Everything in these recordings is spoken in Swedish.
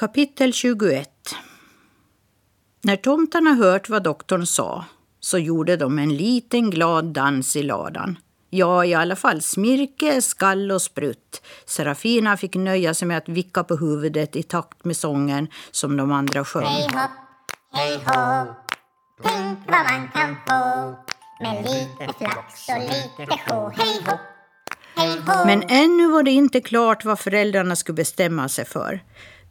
Kapitel 21 När tomtarna hört vad doktorn sa så gjorde de en liten glad dans i ladan. Ja, i alla fall Smirke, Skall och Sprutt. Serafina fick nöja sig med att vicka på huvudet i takt med sången som de andra sjöng. Hej hopp, hej hå, tänk vad man kan få med lite flax och lite sjå. Hej hopp, hej. Men ännu var det inte klart vad föräldrarna skulle bestämma sig för.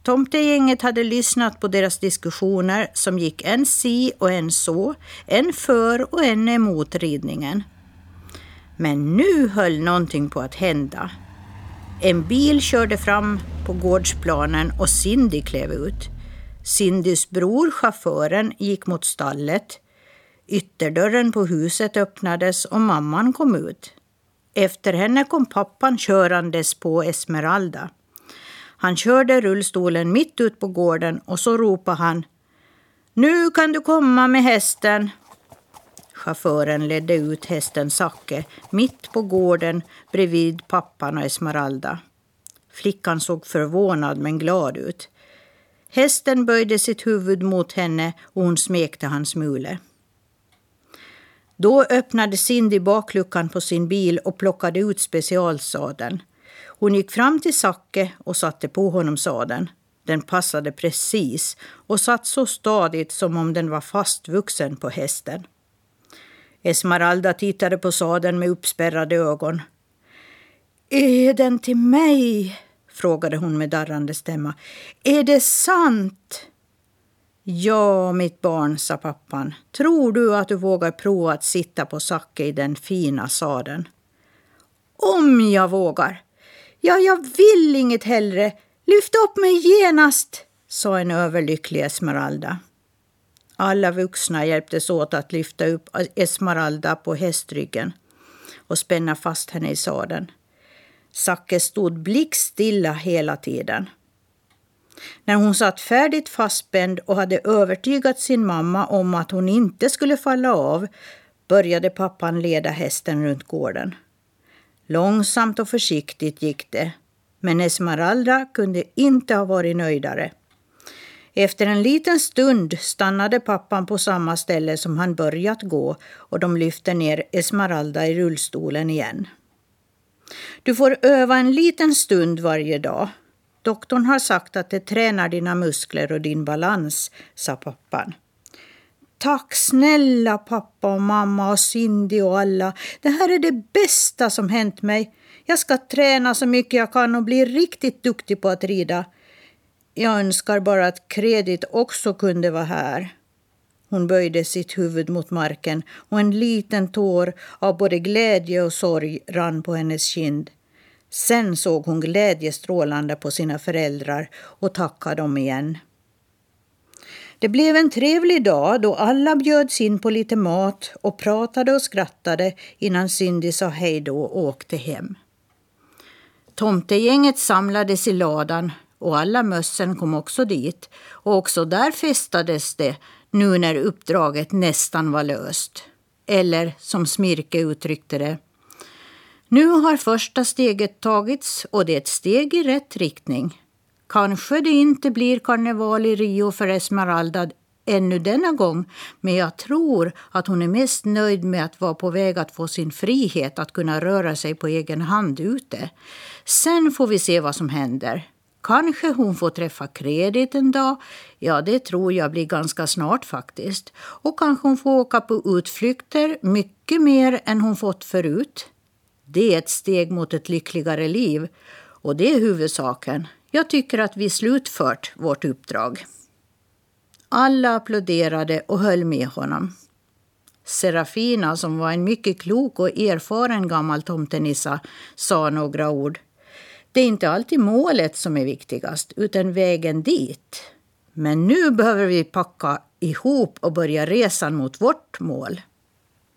Tomtegänget hade lyssnat på deras diskussioner som gick en si och en så, en för och en emot ridningen. Men nu höll någonting på att hända. En bil körde fram på gårdsplanen och Cindy klev ut. Cindys bror, chauffören, gick mot stallet. Ytterdörren på huset öppnades och mamman kom ut. Efter henne kom pappan körandes på Esmeralda. Han körde rullstolen mitt ut på gården och så ropade han Nu kan du komma med hästen. Chauffören ledde ut hästen Zacke mitt på gården bredvid pappan och Esmeralda. Flickan såg förvånad men glad ut. Hästen böjde sitt huvud mot henne och hon smekte hans mule. Då öppnade Cindy bakluckan på sin bil och plockade ut specialsadeln. Hon gick fram till Zacke och satte på honom sadeln. Den passade precis och satt så stadigt som om den var fastvuxen på hästen. Esmeralda tittade på sadeln med uppspärrade ögon. Är den till mig? frågade hon med darrande stämma. Är det sant? Ja, mitt barn, sa pappan. Tror du att du vågar prova att sitta på Zacke i den fina sadeln? Om jag vågar! Ja, jag vill inget hellre. Lyft upp mig genast, sa en överlycklig Esmeralda. Alla vuxna hjälptes åt att lyfta upp Esmeralda på hästryggen och spänna fast henne i sadeln. Zacke stod blickstilla hela tiden. När hon satt färdigt fastspänd och hade övertygat sin mamma om att hon inte skulle falla av började pappan leda hästen runt gården. Långsamt och försiktigt gick det, men Esmeralda kunde inte ha varit nöjdare. Efter en liten stund stannade pappan på samma ställe som han börjat gå och de lyfte ner Esmeralda i rullstolen igen. Du får öva en liten stund varje dag. Doktorn har sagt att det tränar dina muskler och din balans, sa pappan. Tack snälla pappa och mamma och Cindy och alla. Det här är det bästa som hänt mig. Jag ska träna så mycket jag kan och bli riktigt duktig på att rida. Jag önskar bara att kredit också kunde vara här. Hon böjde sitt huvud mot marken och en liten tår av både glädje och sorg rann på hennes kind. Sen såg hon glädjestrålande på sina föräldrar och tackade dem igen. Det blev en trevlig dag då alla bjöds in på lite mat och pratade och skrattade innan Cindy sa hej då och åkte hem. Tomtegänget samlades i ladan och alla mössen kom också dit. Och också där festades det nu när uppdraget nästan var löst. Eller som Smirke uttryckte det. Nu har första steget tagits och det är ett steg i rätt riktning. Kanske det inte blir karneval i Rio för Esmeralda ännu denna gång, men jag tror att hon är mest nöjd med att vara på väg att få sin frihet att kunna röra sig på egen hand ute. Sen får vi se vad som händer. Kanske hon får träffa Kredit en dag. Ja, det tror jag blir ganska snart faktiskt. Och kanske hon får åka på utflykter mycket mer än hon fått förut. Det är ett steg mot ett lyckligare liv. Och det är huvudsaken. Jag tycker att vi slutfört vårt uppdrag. Alla applåderade och höll med honom. Serafina, som var en mycket klok och erfaren gammal tomtenissa, sa några ord. Det är inte alltid målet som är viktigast, utan vägen dit. Men nu behöver vi packa ihop och börja resan mot vårt mål.